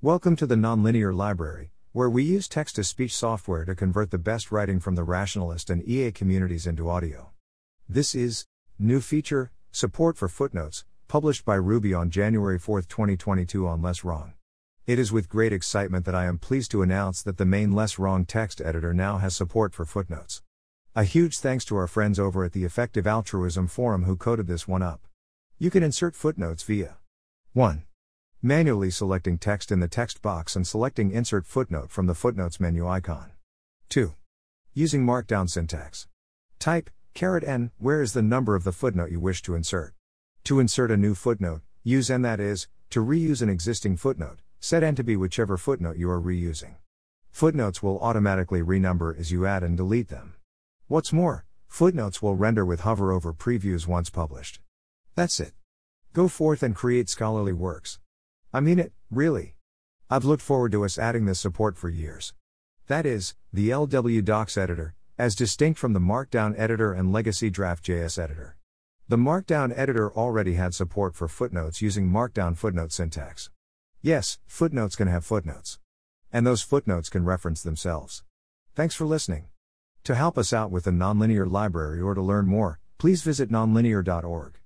Welcome to the Nonlinear Library, where we use text to speech software to convert the best writing from the rationalist and EA communities into audio. This is New Feature Support for Footnotes, published by Ruby on January 4, 2022 on Less Wrong. It is with great excitement that I am pleased to announce that the main Less Wrong text editor now has support for footnotes. A huge thanks to our friends over at the Effective Altruism Forum who coded this one up. You can insert footnotes via 1. Manually selecting text in the text box and selecting Insert Footnote from the Footnotes menu icon. 2. Using Markdown syntax. Type, caret n, where is the number of the footnote you wish to insert. To insert a new footnote, use n that is, to reuse an existing footnote, set n to be whichever footnote you are reusing. Footnotes will automatically renumber as you add and delete them. What's more, footnotes will render with hover over previews once published. That's it. Go forth and create scholarly works. I mean it, really. I've looked forward to us adding this support for years. That is, the LW Docs editor, as distinct from the Markdown editor and Legacy Draft.js editor. The Markdown editor already had support for footnotes using Markdown footnote syntax. Yes, footnotes can have footnotes. And those footnotes can reference themselves. Thanks for listening. To help us out with the Nonlinear Library or to learn more, please visit nonlinear.org.